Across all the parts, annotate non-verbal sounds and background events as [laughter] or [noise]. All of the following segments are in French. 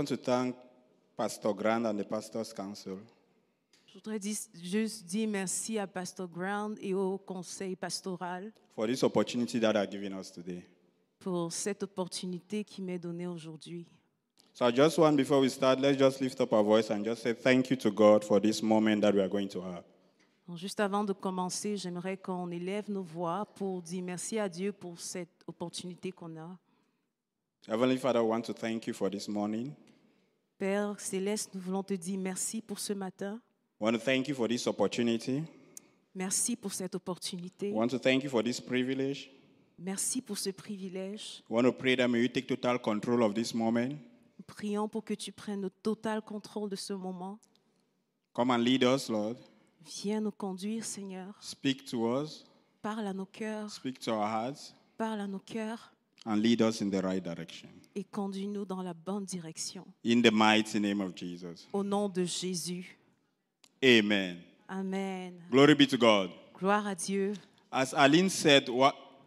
want to thank Pastor Grant and the Pastors Council Je voudrais dis- juste dire merci à Pasteur Ground et au conseil pastoral for this opportunity that are giving us today. pour cette opportunité qui m'est donnée aujourd'hui. So I just want, before we start, let's just lift up our voice and just say thank you to God for this moment that we are going to have. Donc, juste avant de commencer, j'aimerais qu'on élève nos voix pour dire merci à Dieu pour cette opportunité qu'on a. Heavenly Father, I want to thank you for this morning. Père céleste, nous voulons te dire merci pour ce matin. I want to thank you for this opportunity. Merci pour cette opportunité. I want to thank you for this privilege. Merci pour ce privilège. I want to pray that may you take total control of this moment. Nous prions pour que tu prennes le total contrôle de ce moment. Come and lead us, Lord. Viens nous conduire, Seigneur. Speak to us, Parle à nos cœurs, speak to our hearts, parle à nos cœurs and lead us in the right direction. Et conduis-nous dans la bonne direction. In the mighty name of Jesus. Au nom de Jésus. Amen. Amen. Glory be to God. Gloire à Dieu. As Aline said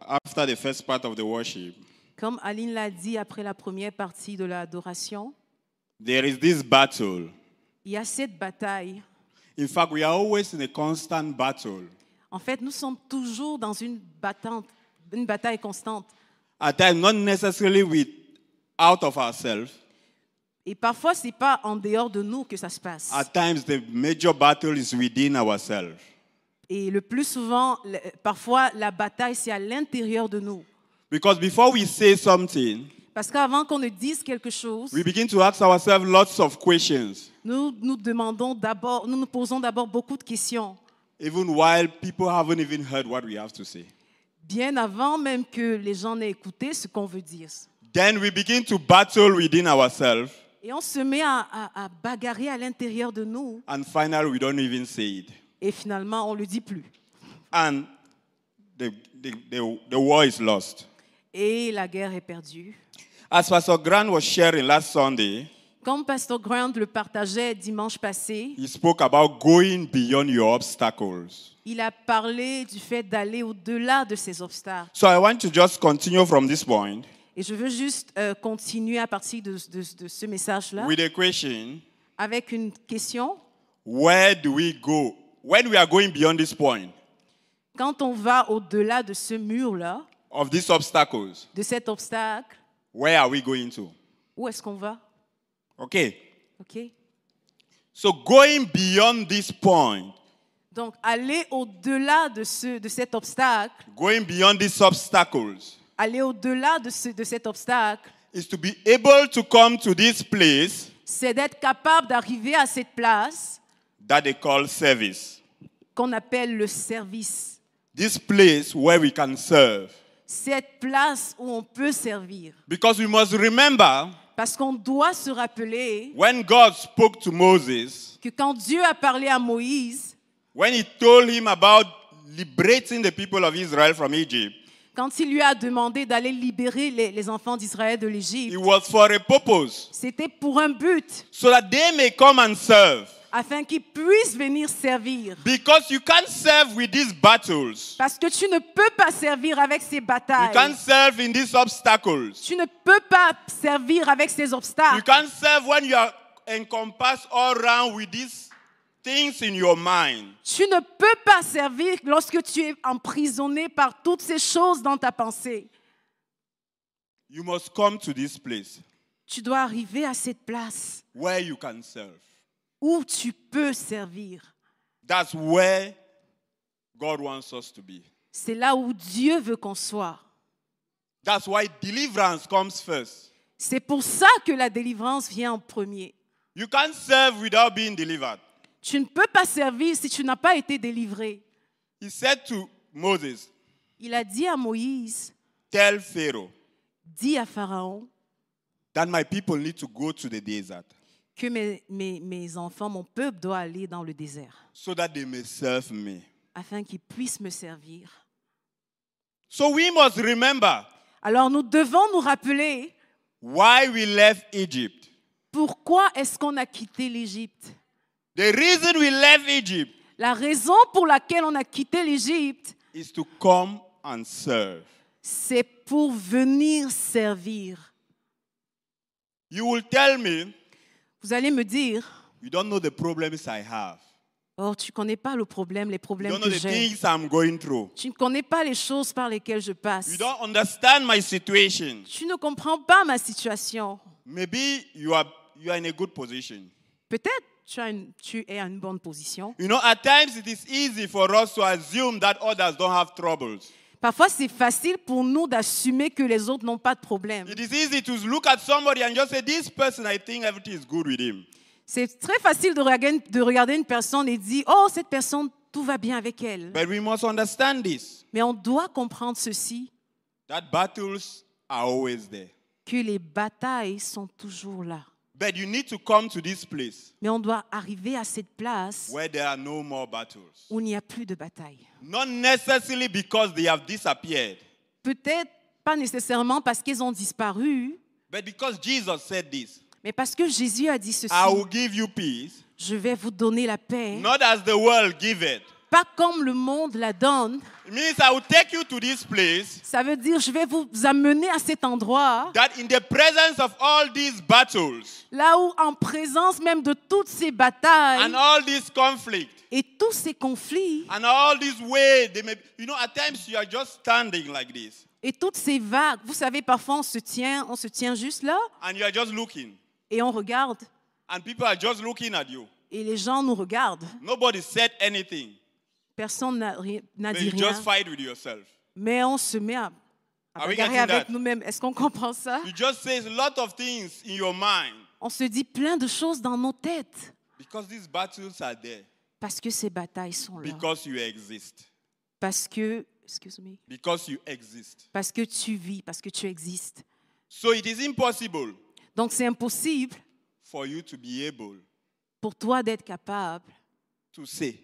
after the first part of the worship, Comme Aline l'a dit après la première partie de l'adoration, there is this battle. il y a cette bataille. In fact, we are always in a constant battle. En fait, nous sommes toujours dans une, battante, une bataille constante. At times, not necessarily with out of ourselves. Et parfois, ce n'est pas en dehors de nous que ça se passe. At times, the major battle is within ourselves. Et le plus souvent, parfois, la bataille, c'est à l'intérieur de nous. Because before we say something, Parce qu'avant qu'on ne dise quelque chose, we begin to ask ourselves lots of questions, nous nous demandons d'abord, nous nous posons d'abord beaucoup de questions, even while people haven't even heard what we have to say. bien avant même que les gens n'aient écouté ce qu'on veut dire. Then we begin to battle within ourselves, Et on se met à, à- à bagarrer à l'intérieur de nous, and finally, we don't even say it. et finalement, on ne le dit plus. And the, the, the, the war is lost. Et la guerre est perdue. As Pastor Grant was sharing last Sunday, Comme Pasteur Grant le partageait dimanche passé, he spoke about going beyond your obstacles. il a parlé du fait d'aller au-delà de ces obstacles. So I want to just continue from this point Et je veux juste euh, continuer à partir de, de- de ce message-là with a question avec une question. Where do we go? When we are going beyond this point Quand on va au-delà de ce mur-là, of these obstacles, de cet obstacle, where are we going to? où est-ce qu'on va? Okay. OK? So going beyond this point, Donc, aller au-delà de, ce, de cet obstacle, going beyond these obstacles, aller au-delà de, ce, de cet obstacle, is to be able to come to this place c'est d'être capable d'arriver à cette place that they call service. qu'on appelle le service. This place where we can serve. Cette place où on peut servir. Because we must remember Parce qu'on doit se rappeler when God spoke to Moses, que quand Dieu a parlé à Moïse, when he told him about liberating the people of Israel from Egypt, quand il lui a demandé d'aller libérer les, les enfants d'Israël de l'Égypte, was for a purpose c'était pour un but, so that they may come and serve. afin qu'ils puissent venir servir. Because you can't serve with these battles. Parce que tu ne peux pas servir avec ces You batailles. can't serve in these obstacles. Tu ne peux pas servir avec ces You obstacles. can't serve when you are encompassed all around with these things in your mind. Tu ne peux pas servir lorsque tu es emprisonné par toutes ces choses dans ta pensée. You must come to this place Tu dois arriver à cette place where you can serve. où tu peux servir. That's where God wants us to be. C'est là où Dieu veut qu'on soit. That's why deliverance comes first. C'est pour ça que la délivrance vient en premier. You can't serve without being delivered. Tu ne peux pas servir si tu n'as pas été délivré. He said to Moses, Il a dit à Moïse, Tell Pharaoh dis à Pharaon that my people need to go to the desert que mes, mes- mes enfants, mon peuple doit aller dans le désert so that they may serve me. afin qu'ils puissent me servir. So we must remember Alors nous devons nous rappeler why we left Egypt. pourquoi est-ce qu'on a quitté l'Égypte. The reason we left Egypt La raison pour laquelle on a quitté l'Égypte, is to come and serve. c'est pour venir servir. You will tell me, Vous allez me dire, you don't know the problems I have. oh, tu ne connais pas le problème, les You problèmes don't know que the j'ai. things I'm going through. Tu ne connais pas les choses par lesquelles je passe. You don't understand my situation. Tu ne comprends pas ma situation. Maybe you are you are in a good position. Peut-être tu, as une- tu es à une bonne position. You know, at times it is easy for us to assume that others don't have troubles. Parfois, c'est facile pour nous d'assumer que les autres n'ont pas de problème. It is easy to look at somebody and just say, This person, I think everything is good with him. C'est très facile de regarder, de regarder une personne et dire, oh, cette personne, tout va bien avec elle. But we must understand this Mais on doit comprendre ceci, that battles are always there. que les batailles sont toujours là. But you need to come to this place Mais on doit arriver à cette place where there are no more battles. où il n'y a plus de bataille. Not necessarily because they have disappeared, Peut-être pas nécessairement parce qu'ils ont disparu, but because Jesus said this mais parce que Jésus a dit ceci, I will give you peace, je vais vous donner la paix, not as the world give it. Pas comme le monde la donne. It means I will take you to this place Ça veut dire, je vais vous amener à cet endroit, that in the presence of all these battles là où en présence même de toutes ces batailles and all these conflict et tous ces conflits and all these way they may you know at times you are just standing like this et toutes ces vagues, vous savez, parfois on se tient, on se tient juste là and you are just looking et on regarde and people are just looking at you. et les gens nous regardent. Nobody said anything, Personne n'a ri- n'a but dit you rien, just fight with yourself. mais on se met à, à Are we bagarrer getting avec that? nous-mêmes. Est-ce qu'on comprend ça? You just say a lot of things in your mind On se dit plein de choses dans nos têtes because these battles are there parce que ces batailles sont là. because you exist. Parce que, excuse me, Because you exist. parce que tu vis, parce que tu existes. So it is impossible Donc c'est impossible for you to be able pour toi d'être capable to say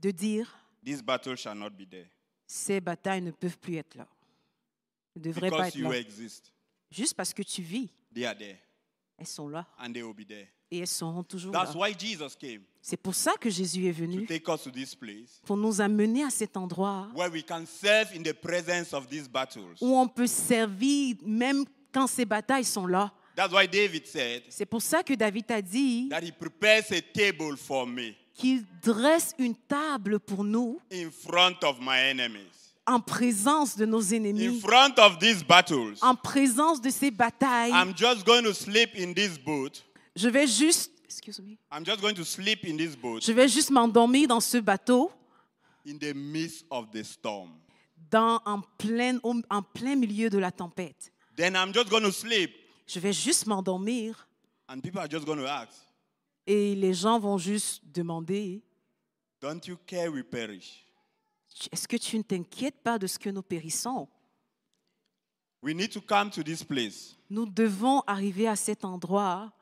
de dire this battle shall not be there ces batailles ne peuvent plus être là. Ne devraient pas because être you là. exist. Juste parce que tu vis, They are there elles sont là and they will be there. et elles seront toujours là. That's why Jesus came C'est pour ça que Jésus est to venu, take us to this place pour nous amener à cet endroit where we can serve in the presence of these battles. où on peut servir même quand ces batailles sont là. That's why David said C'est pour ça que David a dit qu'il dresse une table pour nous in front of my enemies, en présence de nos in ennemis, front of these battles. en présence de ces batailles. I'm just going to sleep in this boat. Je vais juste, excuse me, I'm just going to sleep in this boat je vais juste m'endormir dans ce bateau, in the midst of the storm. dans, en, plein, au- en plein milieu de la tempête. Then I'm just going to sleep, Je vais juste m'endormir and people are just going to ask, et les gens vont juste demander, Don't you care we perish? est-ce que tu ne t'inquiètes pas de ce que nous périssons? We need to come to this place Nous devons arriver à cet endroit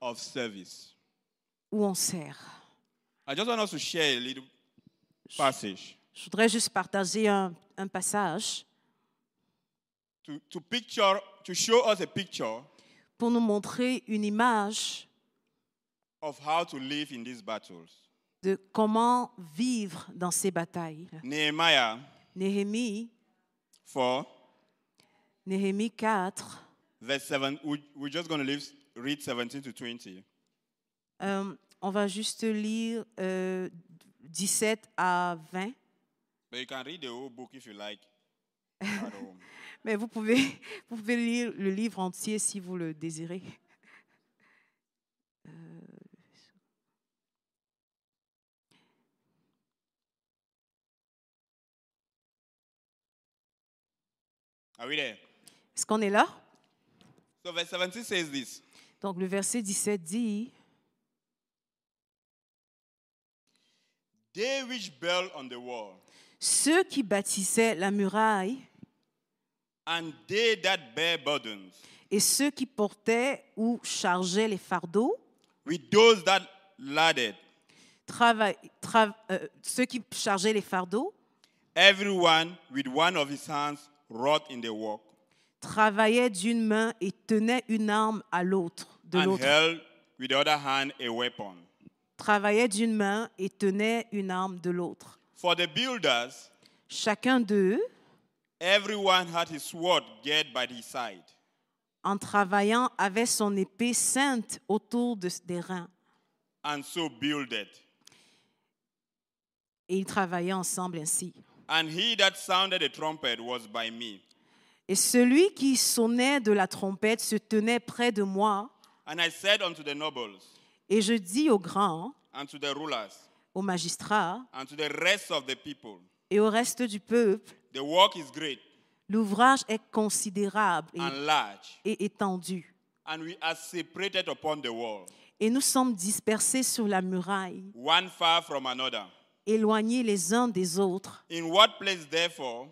of service. où on sert. I just want us to share a little passage Je voudrais juste partager un, un passage to, to picture, to show us a picture pour nous montrer une image of how to live in these battles. de comment vivre dans ces batailles. Nehemiah Néhémie, 4, Néhémie 4, verse 7. We, we're just going to leave, read 17 to 20. euh, on va juste lire euh, 17 à 20. But you can read the whole book if you like [laughs] at home. Mais vous pouvez, [laughs] vous pouvez lire le livre entier si vous le désirez. Are we there? Est-ce qu'on est là? So verse 17 says this. Donc le verset 17 dit, They which build on the wall, Ceux qui bâtissaient la muraille and they that bear burdens, et ceux qui portaient ou chargeaient les fardeaux, with those that laded, travail- tra- euh, ceux qui chargeaient les fardeaux, everyone with one of his hands wrought in the work, travaillaient d'une main et tenaient une arme à l'autre, de and l'autre. held with the other hand a weapon. Travaillaient d'une main et tenaient une arme de l'autre. For the builders, Chacun d'eux, everyone had his sword girt by his side. en travaillant, avait son épée sainte autour de- des reins. and so builded. Et ils travaillaient ensemble ainsi. And he that sounded the trumpet was by me. Et celui qui sonnait de la trompette se tenait près de moi, And I said unto the nobles, et je dis aux grands, and to the rulers, aux magistrats and to the rest of the people, et au reste du peuple, the work is great l'ouvrage est considérable et, and large, et étendu. and we are separated upon the wall, Et nous sommes dispersés sur la muraille, one far from another. Éloignés les uns des autres. In what place therefore?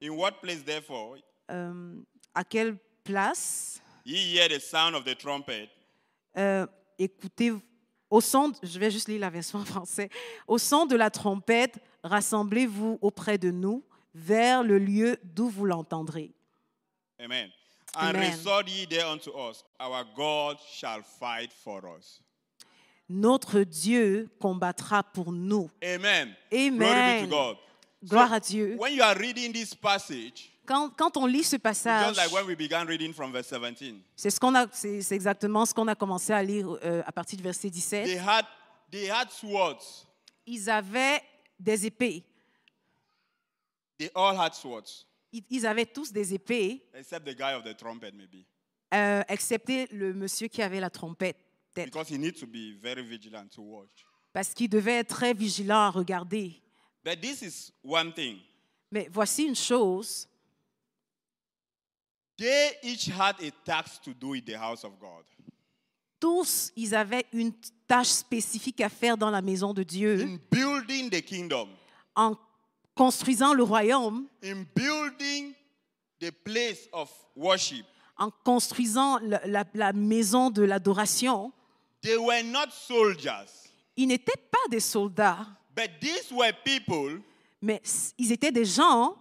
In what place therefore Euh, à quelle place? ye hear the sound of the trumpet, Euh, écoutez, au son, de- je vais juste lire la version en français. Au son de la trompette, rassemblez-vous auprès de nous, vers le lieu d'où vous l'entendrez. Amen. And resort ye there unto us, our God shall fight for us. Notre Dieu combattra pour nous. Amen. Glory be Amen. to God. Gloire à Dieu. When you are reading this passage, Quand, quand on lit ce passage, just like when we began reading from verse 17. c'est ce exactement ce qu'on a commencé à lire euh, à partir du verset 17. They had they had swords. Ils avaient des épées. They all had swords, Ils, ils avaient tous des épées, except the guy of the trumpet, maybe. euh, excepté le monsieur qui avait la trompette. Peut-être. Because he needs to be very vigilant to watch. parce qu'il devait être très vigilant à regarder. But this is one thing. Mais voici une chose, They each had a task to do in the house of God. tous, ils avaient une tâche spécifique à faire dans la maison de Dieu In building the kingdom, en construisant le royaume, in building the place of worship, en construisant la, la- la maison de l'adoration. They were not soldiers, Ils n'étaient pas des soldats, but these were people mais ils étaient des gens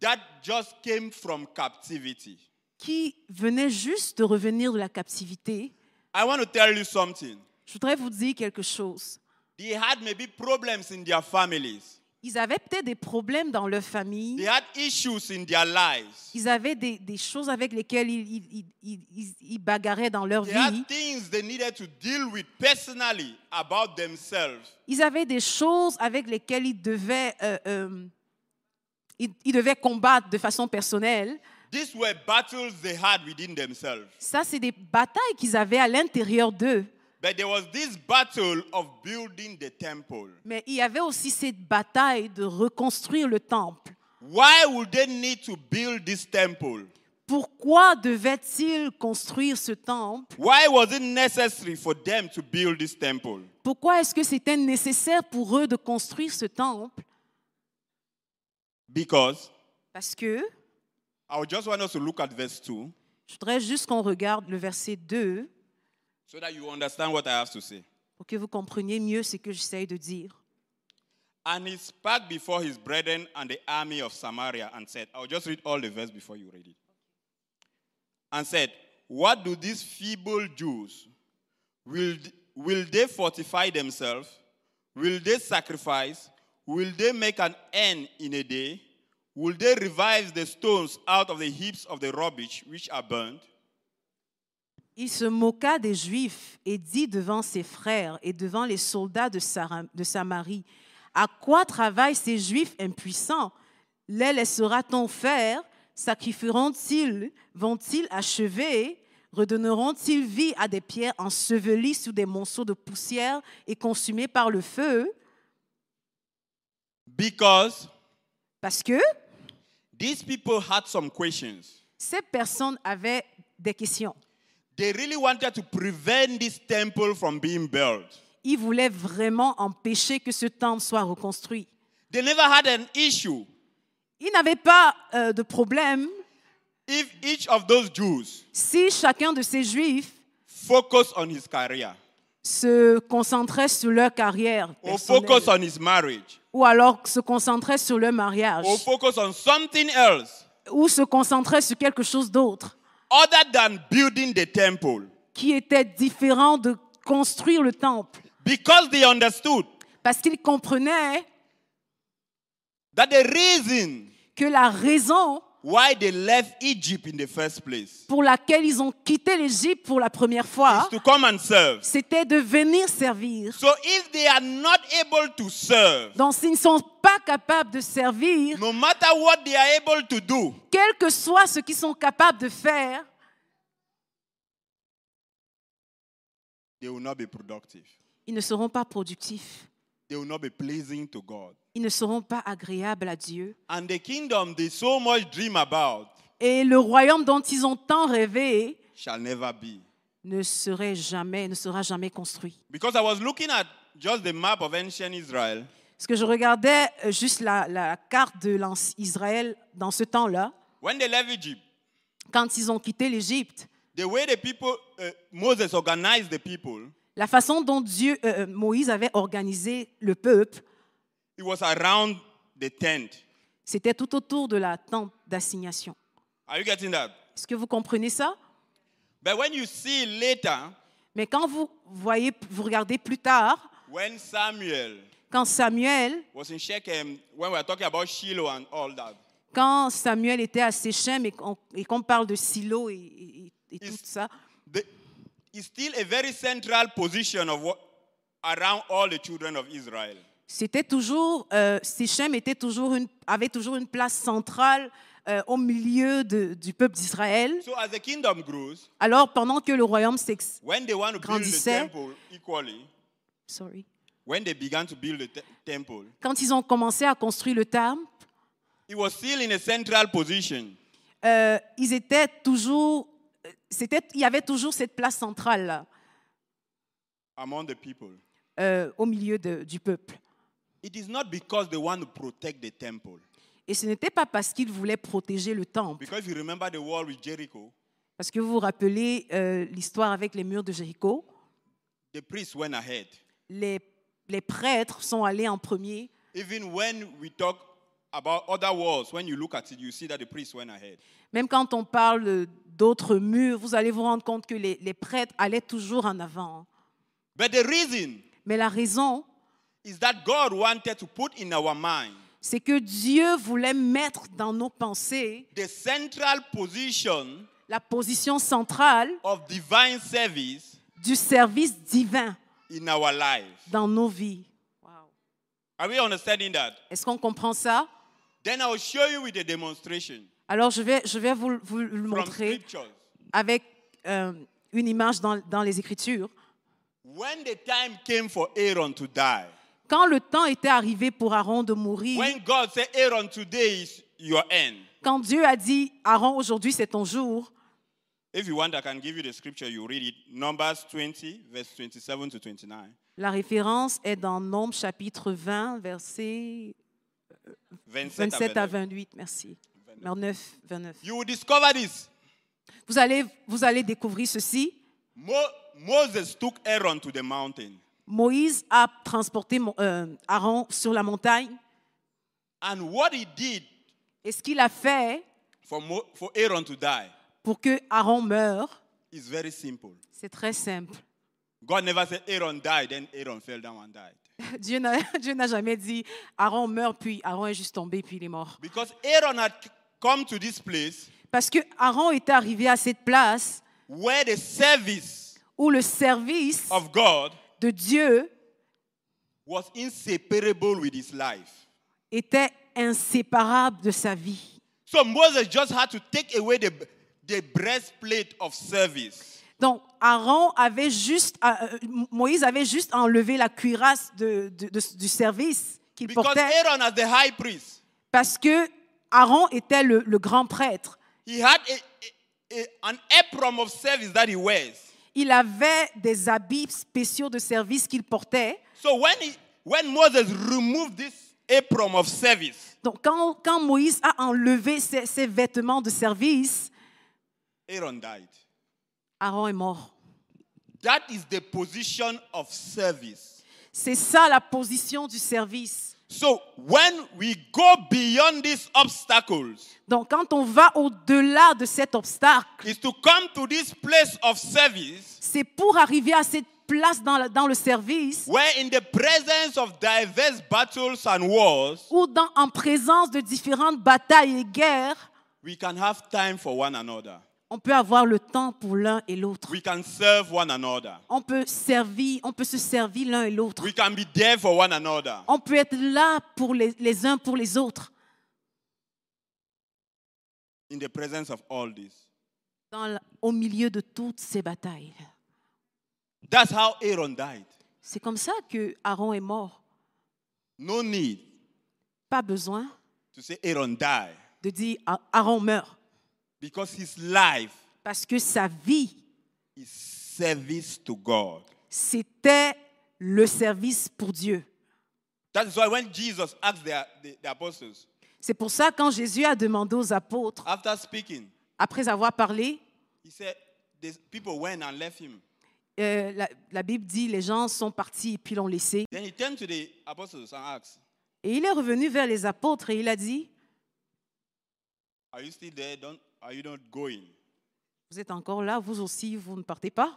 that just came from captivity. qui venaient juste de revenir de la captivité. I want to tell you something. Je voudrais vous dire quelque chose. They had maybe problems in their families. Ils avaient peut-être des problèmes dans leur famille. They had issues in their lives. Ils avaient des, des choses avec lesquelles ils, ils- ils- ils- ils- ils bagarraient dans leur They vie. had things they needed to deal with personally about themselves. Ils avaient des choses avec lesquelles ils devaient, euh, euh, ils devaient combattre de façon personnelle. These were battles they had within themselves. Ça, c'est des batailles qu'ils avaient à l'intérieur d'eux. But there was this battle of building the temple. Mais il y avait aussi cette bataille de reconstruire le temple. Why would they need to build this temple? Pourquoi devaient-ils construire ce temple? Why was it necessary for them to build this temple? Pourquoi est-ce que c'était nécessaire pour eux de construire ce temple? Because Parce que, I would just want us to look at verse 2 je voudrais juste qu'on regarde le verset 2 so that you understand what I have to say. pour que vous compreniez mieux ce que j'essaye de dire. And he spake before his brethren and the army of Samaria and said, I'll just read all the verse before you read it. And said, What do these feeble Jews? Will, will they fortify themselves? Will they sacrifice? Will they make an end in a day? Will they revive the stones out of the heaps of the rubbish which are burned? Il se moqua des Juifs et dit devant ses frères et devant les soldats de, Samarie, À quoi travaillent ces Juifs impuissants? Les laissera-t-on faire? Sacrifieront-ils? Vont-ils achever? Redonneront-ils vie à des pierres ensevelies sous des monceaux de poussière et consumées par le feu? Because Parce que these people had some questions. ces personnes avaient des questions. They really wanted to prevent this temple from being built. Ils voulaient vraiment empêcher que ce temple soit reconstruit. They never had an issue Ils n'avaient pas euh, de problème if each of those Jews si chacun de ces Juifs focused on his career se concentrait sur leur carrière or personnelle, focus on his marriage ou alors se concentrait sur leur mariage or focus on something else ou se concentrait sur quelque chose d'autre other than building the temple. qui était différent de construire le temple. Because they understood parce qu'ils comprenaient that the reason que la raison why they left Egypt in the first place. pour laquelle ils ont quitté l'Égypte pour la première fois, Is to come and serve. c'était de venir servir. So if they are not able to serve, Donc s'ils ne sont pas capables de servir, no matter what they are able to do, quel que soit ce qu'ils sont capables de faire, they will not be productive. ils ne seront pas productifs. They will not be pleasing to God. Ils ne seront pas agréables à Dieu. And the kingdom they so much dream about Et le royaume dont ils ont tant rêvé shall never be. ne serait jamais, ne sera jamais construit. Because I was looking at just the map of ancient Israel, Parce que je regardais euh, juste la, la carte de Israël dans ce temps-là, when they left Egypt, quand ils ont quitté l'Égypte, the way the people, uh, Moses organized the people, la façon dont Dieu, euh, euh, Moïse avait organisé le peuple, it was around the tent. c'était tout autour de la tente d'assignation. Are you getting that? Est-ce que vous comprenez ça? But when you see later, Mais quand vous voyez, vous regardez plus tard, when Samuel quand Samuel, was in Shechem, when we were talking about Shiloh and all that, quand Samuel était à Séchem et qu'on et qu'on parle de Silo et, et- et tout ça, the, still a very central position of what, around all the children of Israel. c'était toujours, euh, Séchem était toujours une, avait toujours une place centrale euh, au milieu de- du peuple d'Israël. So as the kingdom grows, Alors, pendant que le royaume Grandissait. temple equally, Sorry. when they began to build the te- temple, Quand ils ont commencé à construire le temple, it was still in a central position. euh, ils étaient toujours, c'était, il y avait toujours cette place centrale là, among the people. euh, au milieu de- du peuple. It is not because they want to protect the temple. Et ce n'était pas parce qu'ils voulaient protéger le temple, Because you remember the war with Jericho, parce que vous vous rappelez euh, l'histoire avec les murs de Jéricho, the priests went ahead. les, les prêtres sont allés en premier. Even when we talk about other wars, when you look at it, you see that the priests went ahead. Même quand on parle d'autres murs, vous allez vous rendre compte que les, les prêtres allaient toujours en avant. But the reason Mais la raison, is that God wanted to put in our mind c'est que Dieu voulait mettre dans nos pensées the central position la position centrale of divine service du service divin in our lives. dans nos vies. Are we understanding that? Est-ce qu'on comprend ça? Then I will show you with a demonstration Alors, je vais, je vais vous, vous le montrer avec euh, une image dans, dans les Écritures. When the time came for Aaron to die, Quand le temps était arrivé pour Aaron de mourir, when God said, Aaron, today is your end. quand Dieu a dit, Aaron, aujourd'hui c'est ton jour, If you want, I can give you the scripture. You read it. Numbers 20, verse 27 to 29. la référence est dans Nombre chapitre 20, versets 27 27 à 29. 28. Merci. 29, 29. You will discover this. Vous allez, vous allez découvrir ceci. Mo- Moses took Aaron to the mountain. Moïse a transporté euh, Aaron sur la montagne. And what he did Et ce qu'il a fait for, Mo- for Aaron to die pour que Aaron meure, is very simple. c'est très simple. God never said Aaron died, then Aaron fell down and died. [laughs] Dieu n'a [laughs] Dieu n'a jamais dit Aaron meurt, puis Aaron est juste tombé, puis il est mort. Because Aaron had come to this place Parce que Aaron était arrivé à cette place where the service où le service of God de Dieu was inseparable with his life. était inséparable de sa vie. So Moses just had to take away the, the breastplate of service. Donc, Aaron avait juste, euh, euh, Moïse avait juste enlevé la cuirasse de- de- de- du service qu'il Because portait Aaron, as the high priest, parce que Aaron était le, le grand prêtre. he had a, a- a- an apron of service that he wears. Il avait des habits spéciaux de service qu'il portait. So when, he, when Moses removed this apron of service, Donc, quand, quand Moïse a enlevé ses, ses vêtements de service, Aaron died. Aaron est mort. That is the position of service. C'est ça la position du service. So when we go beyond these obstacles, Donc, quand on va au-delà de cet obstacle, is to come to this place of service c'est pour arriver à cette place dans, le- dans le service where in the presence of diverse battles and wars, où, dans, en présence de différentes batailles et guerres, We can have time for one another. On peut avoir le temps pour l'un et l'autre. We can serve one another. On peut servir, on peut se servir l'un et l'autre. We can be there for one another. On peut être là pour les, les uns pour les autres. In the presence of all this. Dans la- au milieu de toutes ces batailles. That's how Aaron died. C'est comme ça que Aaron est mort. No need Pas besoin to say Aaron died de dire Ah- Aaron meurt. Because his life Parce que sa vie, is service to God. c'était le service pour Dieu. That is why when Jesus asked the, the, the apostles, C'est pour ça quand Jésus a demandé aux apôtres, after speaking, après avoir parlé, he said, the people went and left him. euh, la, la Bible dit les gens sont partis et puis l'ont laissé. Then he turned to the apostles and asked, Et il est revenu vers les apôtres et il a dit, Are you still there? Don't, are you not going? vous êtes encore là, vous aussi, vous ne partez pas?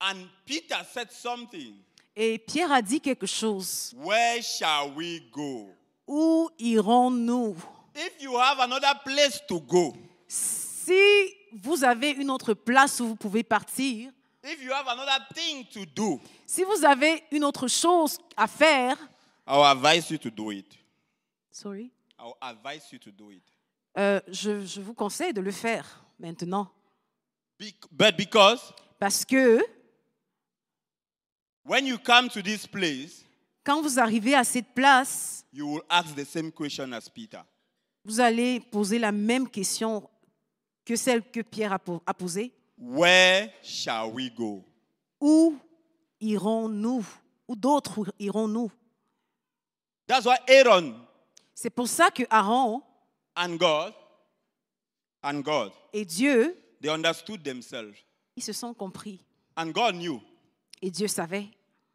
And Peter said something. Et Pierre a dit quelque chose. Where shall we go? Où irons-nous? If you have another place to go, Si vous avez une autre place où vous pouvez partir, if you have another thing to do, si vous avez une autre chose à faire, I will advise you to do it. sorry, I will advise you to do it. Euh, je, je vous conseille de le faire maintenant. Bec- but because Parce que when you come to this place, quand vous arrivez à cette place, you will ask the same question as Peter. vous allez poser la même question que celle que Pierre a posée. Where shall we go? Où irons-nous? Où d'autres irons-nous? That's why Aaron C'est pour ça que Aaron and God and God et Dieu, they understood themselves. ils se sont compris. And God knew. Et Dieu savait.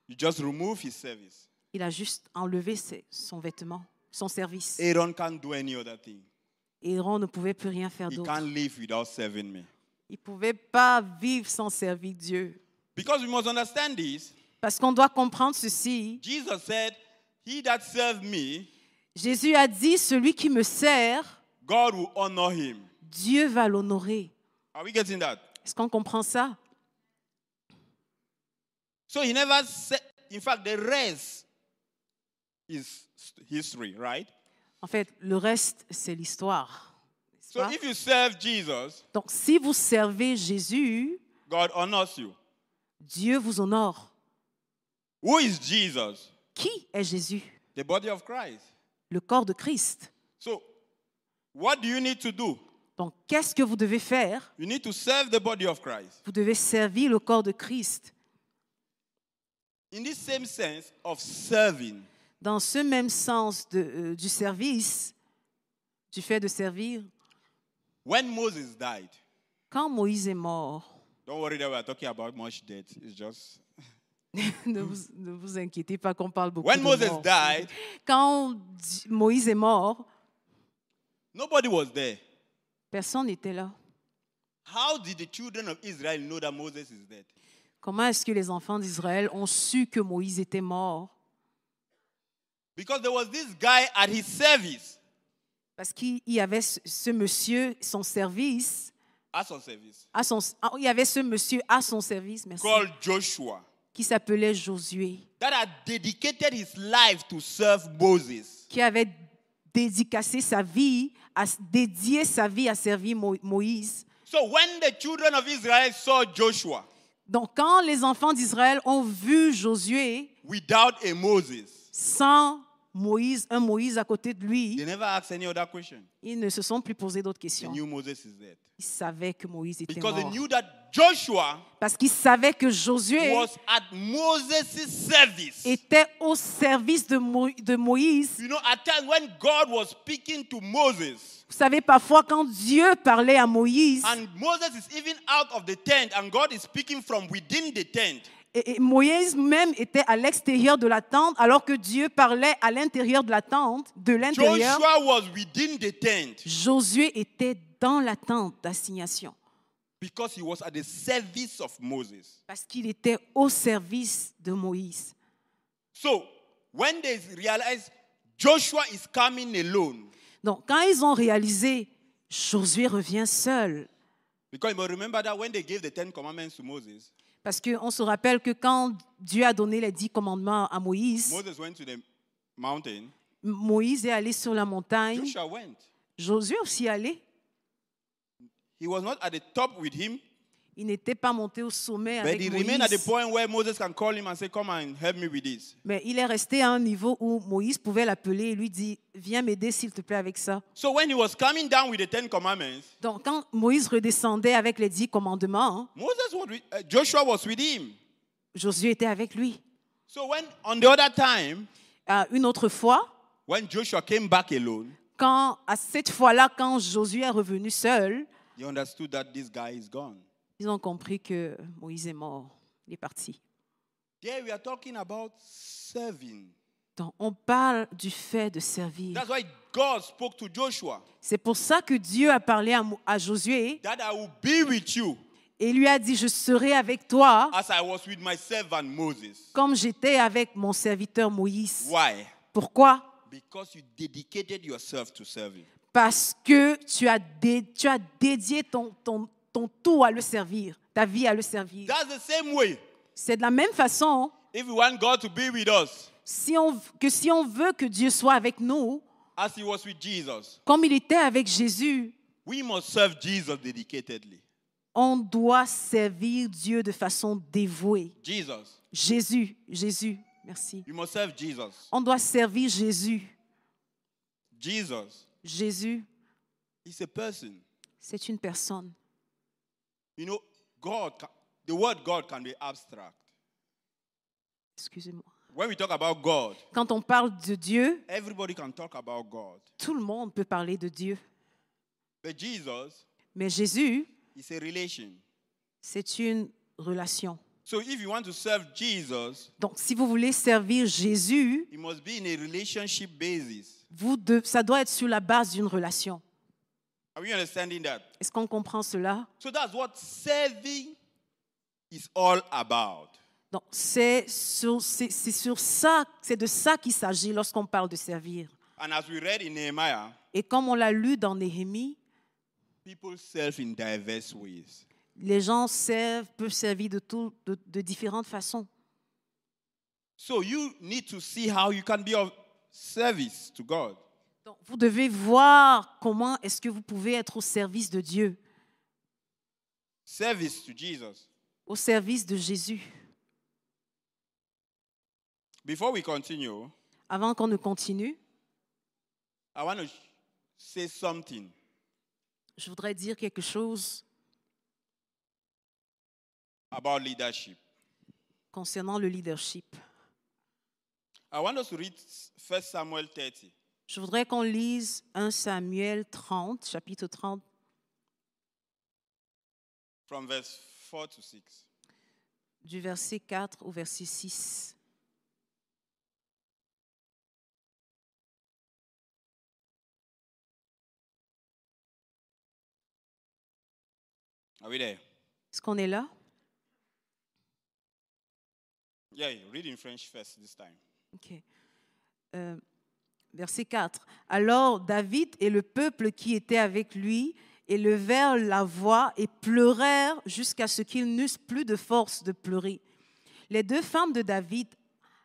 You just remove his service. Il a juste enlevé ses- son vêtement, son service. Aaron can't do any other thing. Aaron ne pouvait plus rien faire He d'autre. can't live without serving me. Il ne pouvait pas vivre sans servir Dieu. Because we must understand this. Parce qu'on doit comprendre ceci. Jesus said, He that serves me, Jésus a dit, celui qui me sert, God will honor him. Dieu va l'honorer. Are we getting that? Est-ce qu'on comprend ça? So he never said, in fact, the rest is history, right? En fait, le reste, c'est l'histoire. So if you serve Jesus, Donc, si vous servez Jésus, God honors you. Dieu vous honore. Who is Jesus? Qui est Jésus? The body of Christ. Le corps de Christ. So, what do you need to do? Donc, qu'est-ce que vous devez faire? You need to serve the body of Christ. Vous devez servir le corps de Christ. In this same sense of serving, Dans ce même sens de, euh, du service, du fait de servir, when Moses died, quand Moïse est mort, don't worry that we are talking about much death. It's just [laughs] ne, vous, ne vous inquiétez pas qu'on parle beaucoup when de Moses mort. died, Quand Moïse est mort, nobody was there. personne n'était là. How did the children of Israel know that Moses is dead? Comment est-ce que les enfants d'Israël ont su que Moïse était mort? Because there was this guy at his service, Parce qu'il y avait ce, monsieur, son service, at son service, à son, ah, il y avait ce monsieur à son service, merci, called Joshua, qui s'appelait Josué, that had dedicated his life to serve Moses. qui avait dédicacé sa vie, à, dédié sa vie à servir Mo- Moïse. So when the children of Israel saw Joshua Donc, quand les enfants d'Israël ont vu Josué without a Moses, sans Moïse, un Moïse à côté de lui, they never asked any other question. ils ne se sont plus posé d'autres They questions. knew Moses is dead. Ils savaient que Moïse était Because they mort. knew that Joshua Parce qu'ils savaient que Josué was at Moses' service. était au service de, Mo- de Moïse. You know, at times when God was speaking to Moses, Vous savez, parfois, quand Dieu parlait à Moïse, and Moses is even out of the tent, and God is speaking from within the tent, et, et Moïse même était à l'extérieur de la tente, alors que Dieu parlait à l'intérieur de la tente, de l'intérieur. Joshua was within the tent Josué était dans la tente d'assignation because he was at the service of Moses. parce qu'il était au service de Moïse. So, when they realized Joshua is coming alone, Donc, quand ils ont réalisé Josué revient seul. Because you remember that when they gave the Ten Commandments to Moses, Parce qu'on se rappelle que quand Dieu a donné les dix commandements à Moïse, Moses went to the mountain, Moïse est allé sur la montagne. Josué aussi est allé. He was not at the top with him, Il n'était pas monté au sommet but avec he remained at the Moïse. point where Moses can call him and say, Come and help me with this. Mais il est resté à un niveau où Moïse pouvait l'appeler et lui dire Viens m'aider s'il te plaît avec ça. So when he was coming down with the Ten Commandments, Donc, quand Moïse redescendait avec les dix commandements, hein, Moses was with, uh, Joshua was with him. Josué était avec lui. So when on the other time, Euh, une autre fois, when Joshua came back alone, quand, à cette fois-là, quand Josué est revenu seul, he understood that this guy is gone. Ils ont compris que Moïse est mort. Il est parti. There we are talking about serving. Donc, on parle du fait de servir. That's why God spoke to Joshua C'est pour ça que Dieu a parlé à, Josué that I will be with you et lui a dit, je serai avec toi as I was with my servant Moses. comme j'étais avec mon serviteur Moïse. Why? Pourquoi? Because you dedicated yourself to serving. Parce que tu as, dé- tu as dédié ton, ton, ton tout à le servir, ta vie à le servir. That's the same way. C'est de la même façon If we want God to be with us si on, que si on veut que Dieu soit avec nous, as he was with Jesus, comme il était avec Jésus, we must serve Jesus dedicatedly. on doit servir Dieu de façon dévouée. Jesus. Jésus, Jésus, merci. You must serve Jesus. On doit servir Jésus. Jesus Jésus, is a person. c'est une personne. You know, God, the word God can be abstract. Excusez-moi. When we talk about God, Quand on parle de Dieu, everybody can talk about God. tout le monde peut parler de Dieu. But Jesus Mais Jésus, is a relation. c'est une relation. So if you want to serve Jesus, Donc, si vous voulez servir Jésus, it must be in a relationship basis. vous de- ça doit être sur la base d'une relation. Are we understanding that? Est-ce qu'on comprend cela? So that's what serving is all about. Donc, c'est sur, c'est- c'est sur ça, c'est de ça qu'il s'agit lorsqu'on parle de servir. And as we read in Nehemiah, Et comme on l'a lu dans Néhémie, people serve in diverse ways. les gens servent, peuvent servir de, tout, de, de différentes façons. So you need to see how you can be of service to God. Donc, vous devez voir comment est-ce que vous pouvez être au service de Dieu, Service to Jesus. au service de Jésus. Before we continue, Avant qu'on ne continue, I want to say something je voudrais dire quelque chose about leadership. concernant le leadership. I want us to read 1 Samuel 30. Je voudrais qu'on lise 1 Samuel 30, chapitre 30, from verse 4 to 6. du verset 4 au verset 6. Are we there? Est-ce qu'on est là? Yeah, read in French first this time. Ok. Euh, verset 4. Alors David et le peuple qui était avec lui élevèrent la voix et pleurèrent jusqu'à ce qu'ils n'eussent plus de force de pleurer. Les deux femmes de David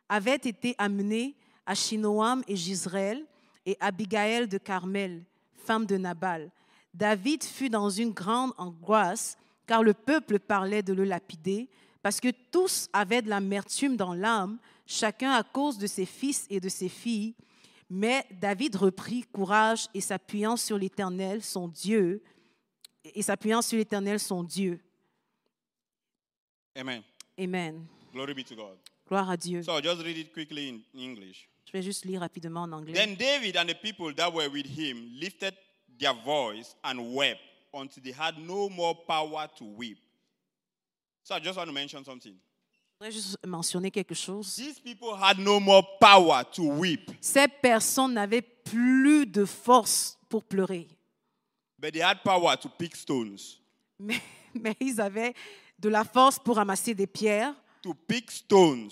avaient été amenées à Shinoam et Gisraël et Abigail de Carmel, femme de Nabal. David fut dans une grande angoisse car le peuple parlait de le lapider parce que tous avaient de l'amertume dans l'âme, chacun à cause de ses fils et de ses filles. Mais David reprit courage et s'appuyant sur l'Éternel, son Dieu, et s'appuyant sur l'Éternel, son Dieu. Amen. Amen. Glory be to God. Gloire à Dieu. So I'll just read it quickly in English. Je vais juste lire rapidement en anglais. Then David and the people that were with him lifted their voice and wept until they had no more power to weep. So I just want to mention something. Je voudrais juste mentionner quelque chose. These people had no more power to weep, Ces personnes n'avaient plus de force pour pleurer, but they had power to pick stones. mais, [laughs] mais ils avaient de la force pour ramasser des pierres. To pick stones.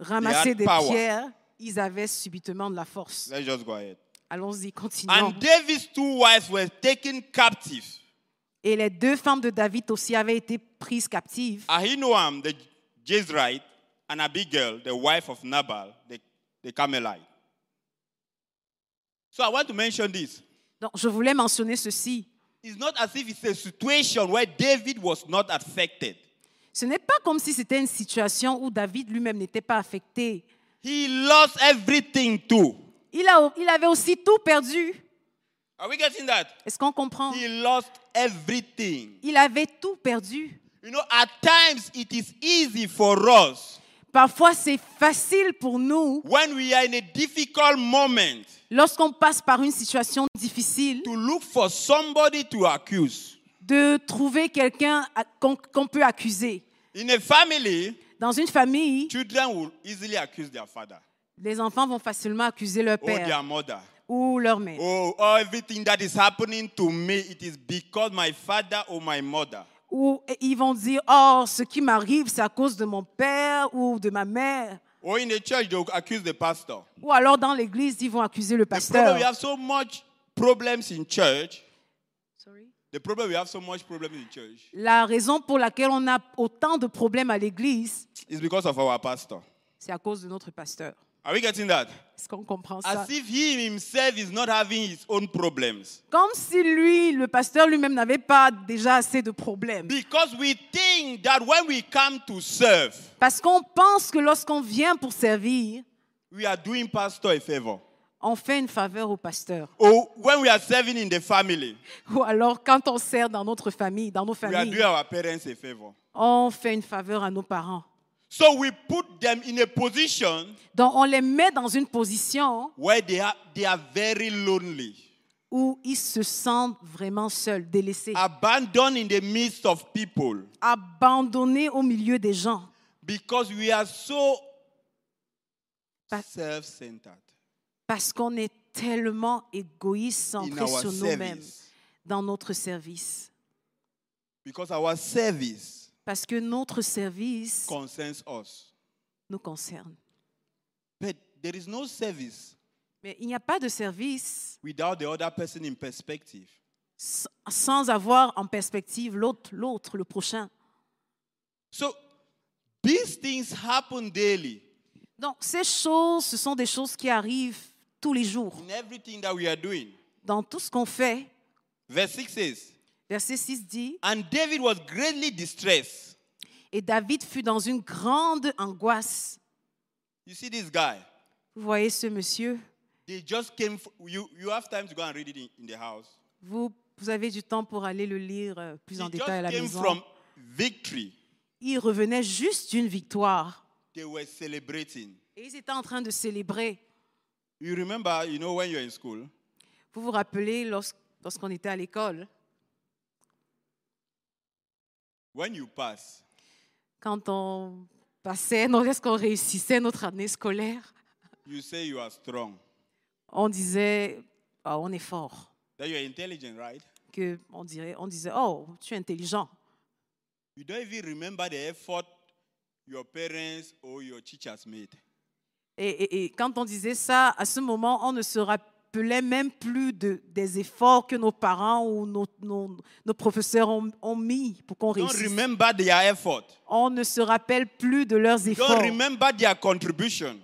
Ramasser des power. pierres, ils avaient subitement de la force. Let's just go ahead. Allons-y, continuons. And David's two wives were taken captive. Et les deux femmes de David aussi avaient été prises captives. Ahinoam, the Jezreelite, and Abigail, the wife of Nabal, the, the Carmelite. So I want to mention this. Donc, je voulais mentionner ceci. It's not as if it's a situation where David was not affected. Ce n'est pas comme si c'était une situation où David lui-même n'était pas affecté. He lost everything too. Il, a, il avait aussi tout perdu. Are we getting that? Est-ce qu'on comprend? He lost everything. Il avait tout perdu. You know, at times it is easy for us Parfois, c'est facile pour nous, when we are in a difficult moment lorsqu'on passe par une situation difficile, to look for somebody to accuse. de trouver quelqu'un qu'on qu'on peut accuser. In a family, Dans une famille, children will easily accuse their father les enfants vont facilement accuser leur or their père mother. ou leur mère. Oh, everything that is happening to me, it is because my father or my mother. Ou ils vont dire, oh, ce qui m'arrive, c'est à cause de mon père ou de ma mère. Or in the church, they will accuse the pastor. Ou alors dans l'église, ils vont accuser le The problem pasteur. we have so much problems in church. The problem we have so much problems in church La raison pour laquelle on a autant de problèmes à l'église, is because of our pastor. c'est à cause de notre pasteur. Are we getting that? Est-ce qu'on comprend ça? As if he himself is not having his own problems. Comme si lui, le pasteur lui-même, n'avait pas déjà assez de problèmes. Because we think that when we come to serve, Parce qu'on pense que lorsqu'on vient pour servir, we are doing pastor a favor. on fait une faveur au pasteur. Or when we are serving in the family, Ou alors, quand on sert dans notre famille, dans nos we are familles, doing our parents a favor. on fait une faveur à nos parents. So we put them in a position Donc, on les met dans une position where they are, they are very lonely, où ils se sentent vraiment seuls, délaissés, abandoned in the midst of people. abandonnés au milieu des gens. Because we are so Pa- self centered Parce qu'on est tellement égoïste, in centré our sur nous-mêmes service. dans notre service. Because our service Parce que notre service concerns us. nous concerne. But there is no service Mais il n'y a pas de service without the other person in perspective. s- sans avoir en perspective l'autre, l'autre, le prochain. So these things happen daily Donc, ces choses, ce sont des choses qui arrivent tous les jours. in everything that we are doing. Dans tout ce qu'on fait, Verse 6 says, verset 6 dit, And David was greatly distressed. et David fut dans une grande angoisse. You see this guy? Vous voyez ce monsieur, They just came. You, you have time to go and read it in, in the house. vous, vous avez du temps pour aller le lire euh, plus en détail à la came maison. from victory. Il revenait juste d'une victoire They were celebrating. et ils étaient en train de célébrer. You remember, you know, when you're in school, Vous vous rappelez lorsqu- lorsqu'on était à l'école, when you pass, quand on passait, lorsqu'on réussissait notre année scolaire, you say you are strong. on disait, Ah, on est fort. That you are intelligent, right? Que on, dirait, on disait, oh, tu es intelligent. You don't even remember the effort your parents or your teachers made. Et, et- et quand on disait ça, à ce moment, on ne se rappelait même plus de, des efforts que nos parents ou nos, nos- nos professeurs ont, ont mis pour qu'on réussisse. On ne se rappelle plus de leurs efforts.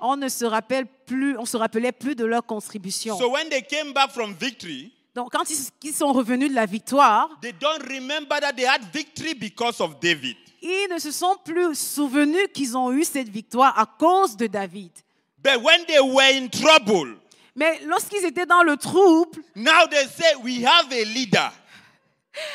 On ne se rappelle plus, on se rappelait plus de leurs contributions. So when they came back from victory, Donc, quand ils, sont revenus de la victoire, they don't remember that they had victory because of David. ils ne se sont plus souvenus qu'ils ont eu cette victoire à cause de David. But when they were in trouble, Mais lorsqu'ils étaient dans le trouble, now they say, We have a leader.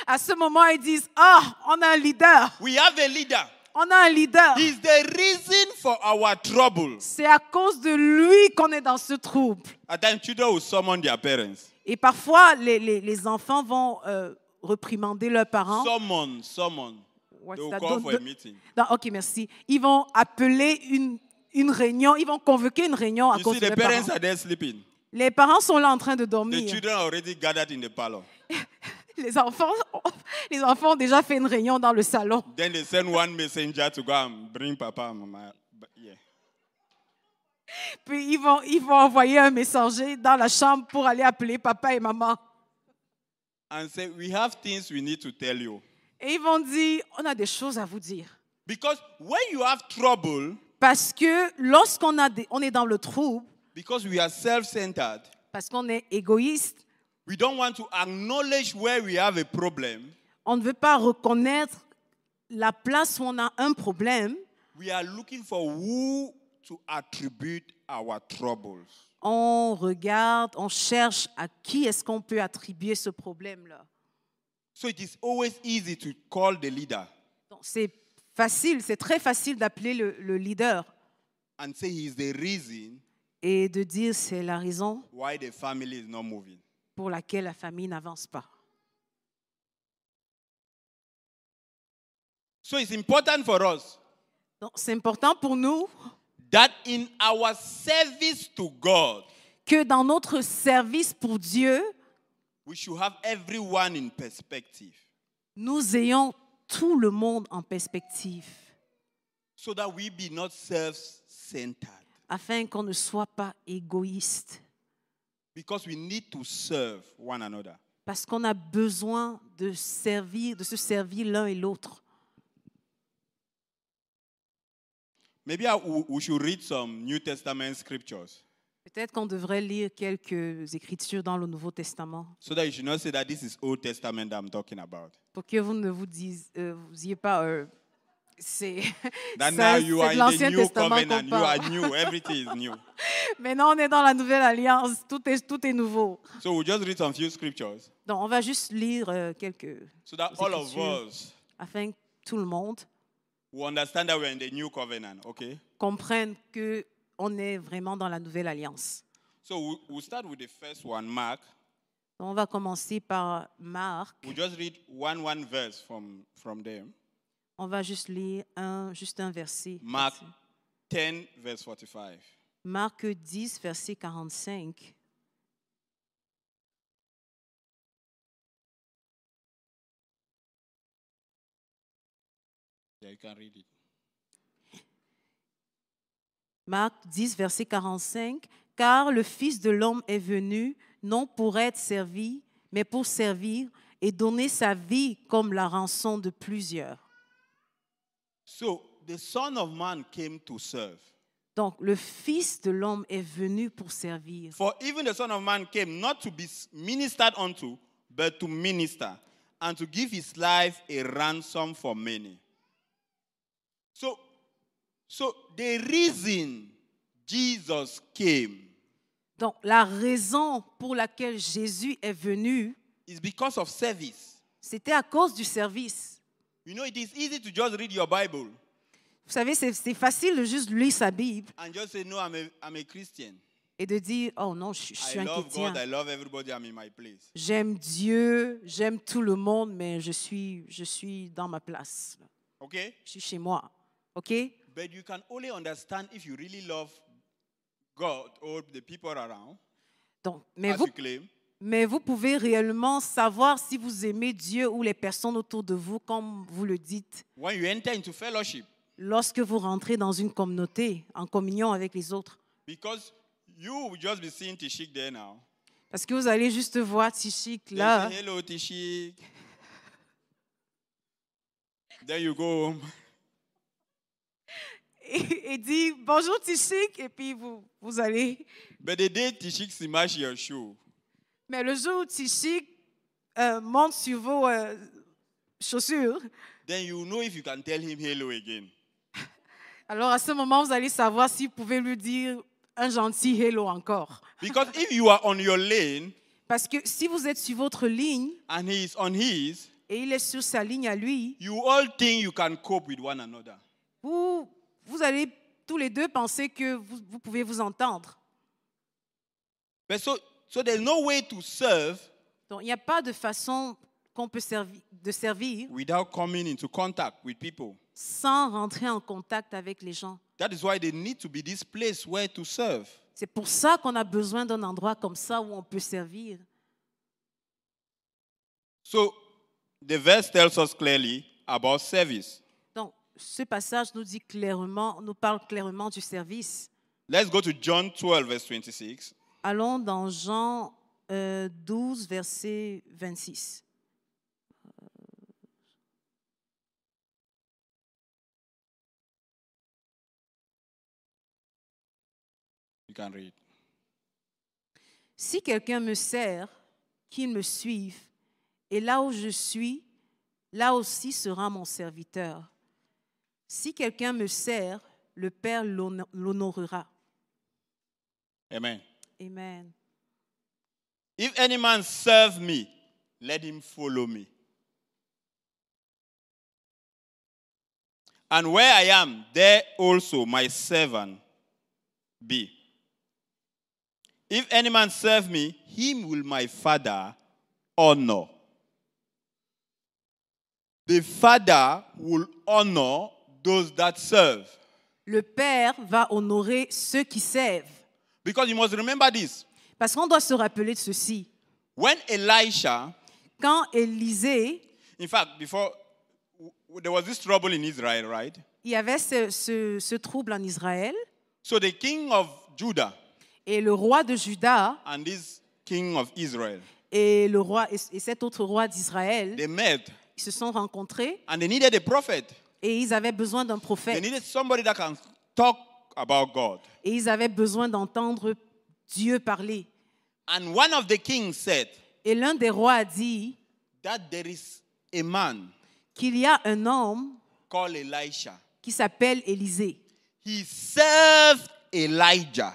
à ce moment, ils disent, ah, on a un leader, We have a leader. on a un leader. He's the reason for our trouble. C'est à cause de lui qu'on est dans ce trouble. At times, children will summon their parents. Et parfois, les, les- les enfants vont euh, réprimander leurs parents. Summon, summon. What's They will that? call Don't- for a don't- meeting. Non, ok, merci. Ils vont appeler une, une réunion, ils vont convoquer une réunion à You cause see, de the leurs parents parents. are there sleeping. Les parents sont là en train de The dormir. children are already gathered in the parlor. [laughs] Les enfants, [laughs] les enfants ont déjà fait une réunion dans le salon. Then they send one messenger to go and bring Papa and Mama. Yeah. Puis ils vont, ils vont envoyer un messager dans la chambre pour aller appeler papa et maman. and say, We have things we need to tell you. Et ils vont dire, on a des choses à vous dire. Because when you have trouble, Parce que lorsqu'on a des- on est dans le trouble, because we are self centered, parce qu'on est égoïste, we don't want to acknowledge where we have a problem. on ne veut pas reconnaître la place où on a un problème. We are looking for who to attribute our troubles. On regarde, on cherche à qui est-ce qu'on peut attribuer ce problème-là. So it is always easy to call the leader C'est facile, c'est très facile d'appeler le, le leader and say he's the reason et de dire c'est la raison why the family is not moving. pour laquelle la famille n'avance pas. So it's important for us Donc c'est important pour nous that in our service to God, que dans notre service pour Dieu, we should have everyone in perspective nous ayons tout le monde en perspective so that we be not self centered afin qu'on ne soit pas égoïste because we need to serve one another. parce qu'on a besoin de servir, de se servir l'un et l'autre. Maybe I, we we should read some New Testament scriptures Peut-être qu'on devrait lire quelques écritures dans le Nouveau Testament so that you should not say that this is Old Testament that I'm talking about. pour que vous ne vous disiez, euh, vous disiez pas euh, c'est de l'Ancien Testament qu'on covenant, you are parle. new, [laughs] everything is new. Mais non, on est dans la Nouvelle Alliance, tout est, tout est nouveau. So we'll just read some few scriptures Donc on va juste lire euh, quelques so that all of us afin que tout le monde will understand that we're in the new covenant, okay? comprenne que on est vraiment dans la Nouvelle Alliance. So we- we'll start with the first one, Mark. Donc, on va commencer par Marc. We'll just read one one verse from, from there. On va juste lire un, juste un verset. Mark là-dessus. 10, verse 45. Marc 10, verset 45. Yeah, you can read it. Marc 10, verset 45. Car le Fils de l'homme est venu non pour être servi, mais pour servir et donner sa vie comme la rançon de plusieurs. So the Son of Man came to serve. Donc, le Fils de l'homme est venu pour servir. For even the Son of Man came not to be ministered unto, but to minister, and to give his life a ransom for many. So, so the reason Jesus came Donc, la raison pour laquelle Jésus est venu, is because of service. c'était à cause du service. You know, it is easy to just read your Bible Vous savez, c'est facile de juste lire sa Bible and just say, No, I'm a, I'm a Christian. et de dire, oh non, je, je suis I un love chrétien. God, I love everybody, I'm in my place. J'aime Dieu, j'aime tout le monde, mais je suis, je suis dans ma place. Okay? Je suis chez moi. OK? But you can only understand if you really love God or the people around, Donc, mais vous, you claim, mais vous pouvez réellement savoir si vous aimez Dieu ou les personnes autour de vous, comme vous le dites, when you enter into fellowship. lorsque vous rentrez dans une communauté, en communion avec les autres. Because you will just be seeing Tishik there now. Parce que vous allez juste voir Tichik Then là. say, hello, Tishik. then you go home. et, et dit bonjour Tichik, et puis vous, vous allez. But the day Tishik smash your shoe, Mais le jour où Tichik euh, monte sur vos euh, chaussures, then you know if you can tell him hello again. [laughs] alors à ce moment, vous allez savoir si vous pouvez lui dire un gentil hello encore. Because if you are on your lane [laughs] Parce que si vous êtes sur votre ligne and he is on his, et il est sur sa ligne à lui, you all think you can cope with one another. vous, vous allez tous les deux penser que vous, vous pouvez vous entendre. But so, so there's no way to serve Donc il n'y a pas de façon qu'on peut servir, de servir without coming into contact with people. sans rentrer en contact avec les gens. That is why there need to be this place where to serve. C'est pour ça qu'on a besoin d'un endroit comme ça où on peut servir. So the verse tells us clearly about service. Donc, ce passage nous dit clairement, nous parle clairement du service. Let's go to John 12, verse 26. Allons dans Jean euh, 12, verset 26. You can read. Si quelqu'un me sert, qu'il me suive, et là où je suis, là aussi sera mon serviteur. Si quelqu'un me sert, le Père l'hon- l'honorera. Amen. Amen. If any man serve me, let him follow me. And where I am, there also my servant be. If any man serve me, him will my Father honor. The Father will honor those that serve. Le Père va honorer ceux qui servent. Because you must remember this. Parce qu'on doit se rappeler de ceci. When Elisha Quand Élisée, In fact, before there was this trouble in Israel, right? il y avait ce, ce- ce trouble en Israël, So the king of Judah et le roi de Juda and this king of Israel, et, le roi, et, et cet autre roi d'Israël, they met ils se sont rencontrés and they needed a prophet. et ils avaient besoin d'un They prophète. needed somebody that can talk about God. Et ils avaient besoin d'entendre Dieu parler. And one of the kings said Et l'un des rois a dit that there is a man qu'il y a un homme called Elisha. qui s'appelle Élisée. He served Elijah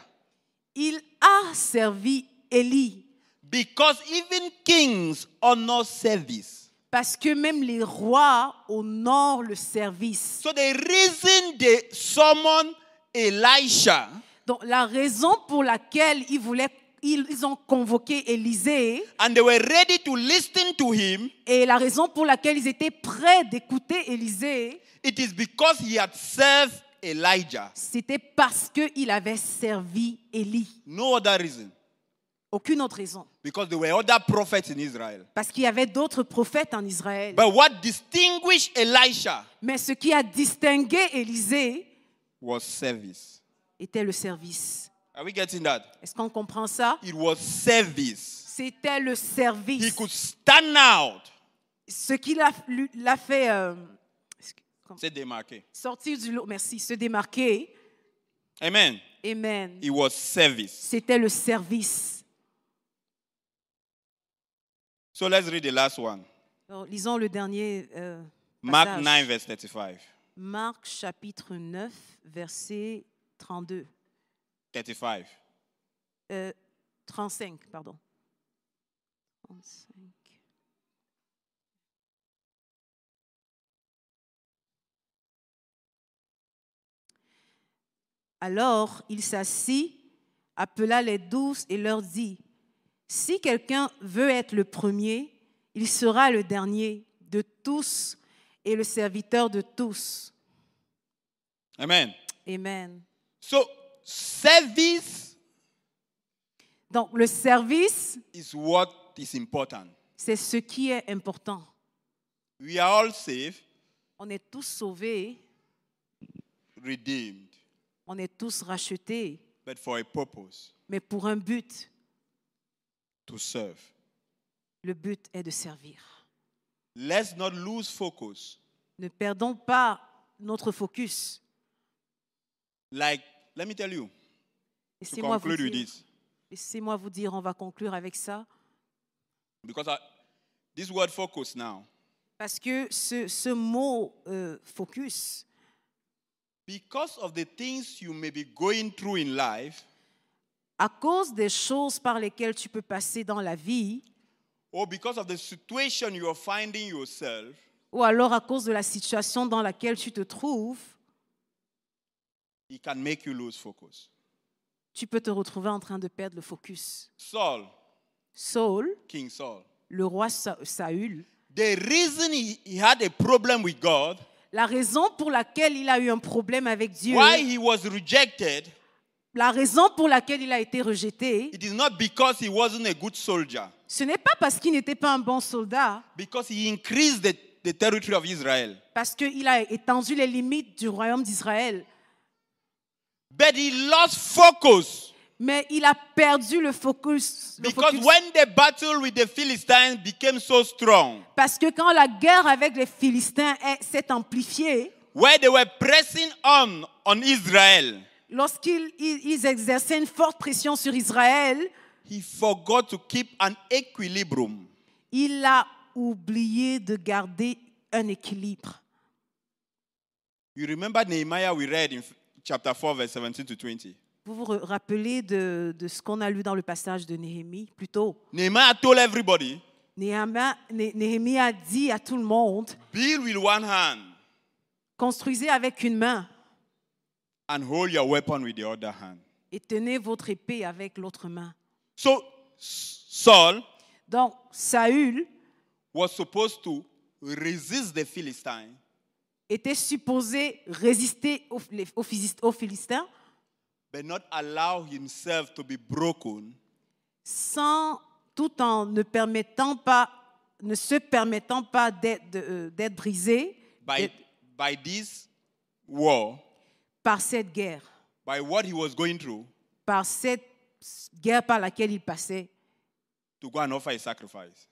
Il a servi Élie because even kings honor service. parce que même les rois honorent le service. So the reason they summoned Elisha Donc la raison pour laquelle ils voulaient ils, ont convoqué Élisée and they were ready to listen to him et la raison pour laquelle ils étaient prêts d'écouter Élisée, It is because he had served Elijah. c'était parce qu'il avait servi Élie. No other reason. Aucune autre raison. Because there were other prophets in Israel. Parce qu'il y avait d'autres prophètes en Israël. But what distinguished Elisha Mais ce qui a distingué Élisée was service. était le service. Are we getting that? Est-ce qu'on comprend ça? It was service. C'était le He service. could stand out. Ce qui l'a fait euh, C'est démarqué. sortir du lot, merci, se démarquer. Amen. Amen. It was service. C'était le service. So let's read the last one. Alors, lisons le dernier euh, Mark passage. 9, verse 35. Marc chapitre 9, verset 32. 35. Euh, 35, pardon. 35. Alors il s'assit, appela les douze et leur dit, Si quelqu'un veut être le premier, il sera le dernier de tous et le serviteur de tous. Amen. Amen. So service Donc le service, is what is important. c'est ce qui est important. We are all saved, On est tous sauvés, redeemed, on est tous rachetés, but for a purpose mais pour un but. to serve. Le but est de servir. Let's not lose focus. Ne perdons pas notre focus. Like, let me tell you, Laissez-moi vous, dire- this, laissez-moi vous dire, on va conclure avec ça, because I, this word focus now, parce que ce, ce mot euh, focus, because of the things you may be going through in life, à cause des choses par lesquelles tu peux passer dans la vie, or because of the situation you are finding yourself, ou alors à cause de la situation dans laquelle tu te trouves, it can make you lose focus. tu peux te retrouver en train de perdre le focus. Saul, Saul, King Saul, le roi Sa- Saül, the reason he, he had a problem with God, la raison pour laquelle il a eu un problème avec Dieu, why he was rejected, la raison pour laquelle il a été rejeté, it is not because he wasn't a good soldier, ce n'est pas parce qu'il n'était pas un bon soldat, because he increased the, the territory of Israel. parce qu'il a étendu les limites du royaume d'Israël. But he lost focus Mais il a perdu le focus. le because focus. when the battle with the Philistines became so strong, Parce que quand la guerre avec les Philistins est- s'est amplifiée, where they were pressing on on Israel, lorsqu'ils ils- ils exerçaient une forte pression sur Israël, he forgot to keep an equilibrium. il a oublié de garder un équilibre. You remember Nehemiah we read in chapter 4, verse 17 to 20. Vous vous rappelez de, de ce qu'on a lu dans le passage de Néhémie plus tôt? Nehemiah told everybody, Néhémie, Né- Néhémie a dit à tout le monde, build with one hand construisez avec une main and hold your weapon with the other hand. et tenez votre épée avec l'autre main. So Saul Donc Saül was supposed to resist the Philistine était supposé résister aux, Philistins but not allow himself to be broken sans tout en ne permettant pas, ne se permettant pas d'être euh, brisé by, by this war, par cette guerre, by what he was going through, par cette guerre par laquelle il passait, to go and offer a sacrifice.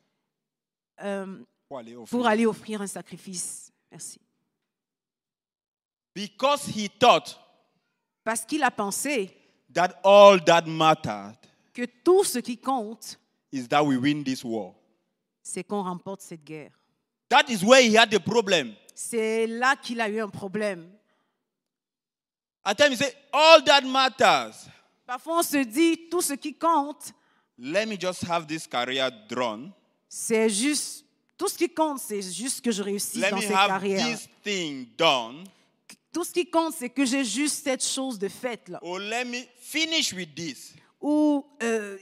euh, Pour aller offrir. pour aller offrir un sacrifice. Merci. Because he thought Parce qu'il a pensé that all that mattered que tout ce qui compte, is that we win this war. c'est qu'on remporte cette guerre. That is where he had the problem. C'est là qu'il a eu un problème. At times he said, all that matters. Parfois, on se dit, tout ce qui compte, Let me just have this career drawn. c'est juste, tout ce qui compte, c'est juste que je réussisse Let dans me cette have carrière. this thing done. Tout ce qui compte, c'est que j'ai juste cette chose de faite là. Or let me finish with this. Ou euh,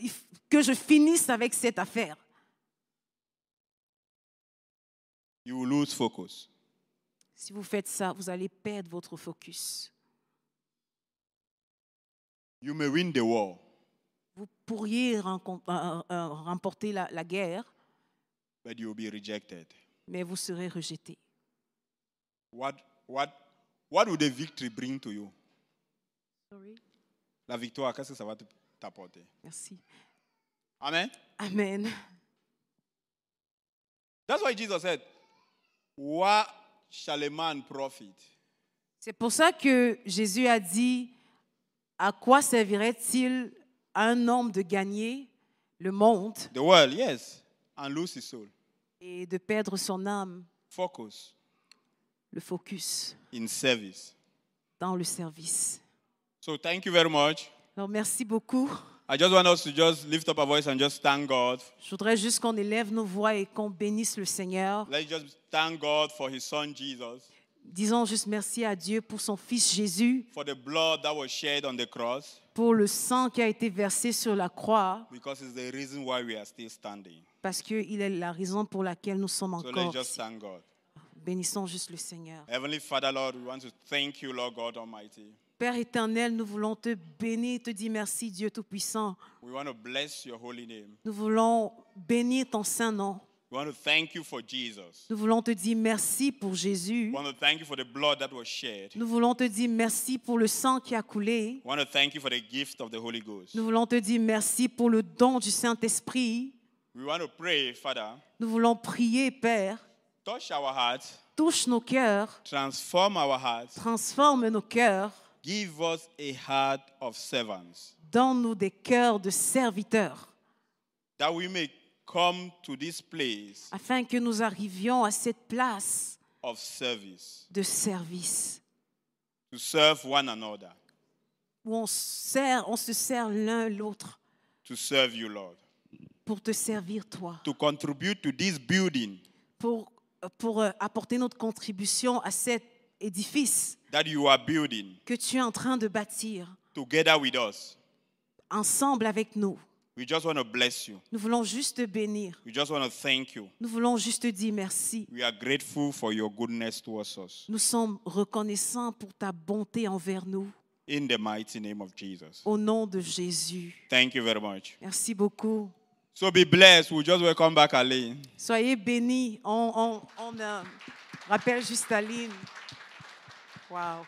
que je finisse avec cette affaire. You will lose focus. Si vous faites ça, vous allez perdre votre focus. You may win the war, Vous pourriez rencon- euh, euh, remporter la, la guerre, but you will be rejected. mais vous serez rejeté. What, what, what would the victory bring to you? La victoire, qu'est-ce que ça va te- t'apporter? Merci. Amen. Amen. That's why Jesus said, What shall a man profit? C'est pour ça que Jésus a dit, à quoi servirait-il à un homme de gagner le monde The world, yes, and lose his soul. et de perdre son âme, Focus le focus in service. dans le service. So thank you very much. Alors merci beaucoup. I just want us to just lift up our voice and just thank God. Je voudrais juste qu'on élève nos voix et qu'on bénisse le Seigneur. Let's just thank God for his son Jesus, Disons juste merci à Dieu pour son Fils Jésus, for the blood that was shed on the cross, pour le sang qui a été versé sur la croix, because it's the reason why we are still standing. parce qu'il est la raison pour laquelle nous sommes So let's encore just ici. thank God. Bénissons juste le Seigneur. Heavenly Father, Lord, we want to thank you, Lord God Almighty. Père éternel, nous voulons te bénir, te dire merci, Dieu Tout-Puissant. We want to bless your holy name. Nous voulons bénir ton saint nom. Nous voulons te dire merci pour Jésus. Nous voulons te dire merci pour le sang qui a coulé. Nous voulons te dire merci pour le don du Saint-Esprit. Nous voulons prier, Père. touch our hearts, Touche nos cœurs, transform our hearts, transforme nos cœurs, give us a heart of servants, donne-nous des cœurs de serviteurs, that we may come to this place afin que nous arrivions à cette place of service, de service. To serve one another, où on, sert, on se sert l'un l'autre to serve you, Lord, pour te servir toi, to contribute to this building pour, pour euh, apporter notre contribution à cet édifice that you are building que tu es en train de bâtir together with us. ensemble avec nous. We just want to bless you. Nous voulons juste te bénir. We just want to thank you. Nous voulons juste te dire merci. We are grateful for your goodness towards us. Nous sommes reconnaissants pour ta bonté envers nous. In the mighty name of Jesus. Au nom de Jésus. Thank you very much. Merci beaucoup. So be blessed. We'll just welcome back Aline. Soyez bénis. On, on, on rappelle juste Aline. Wow.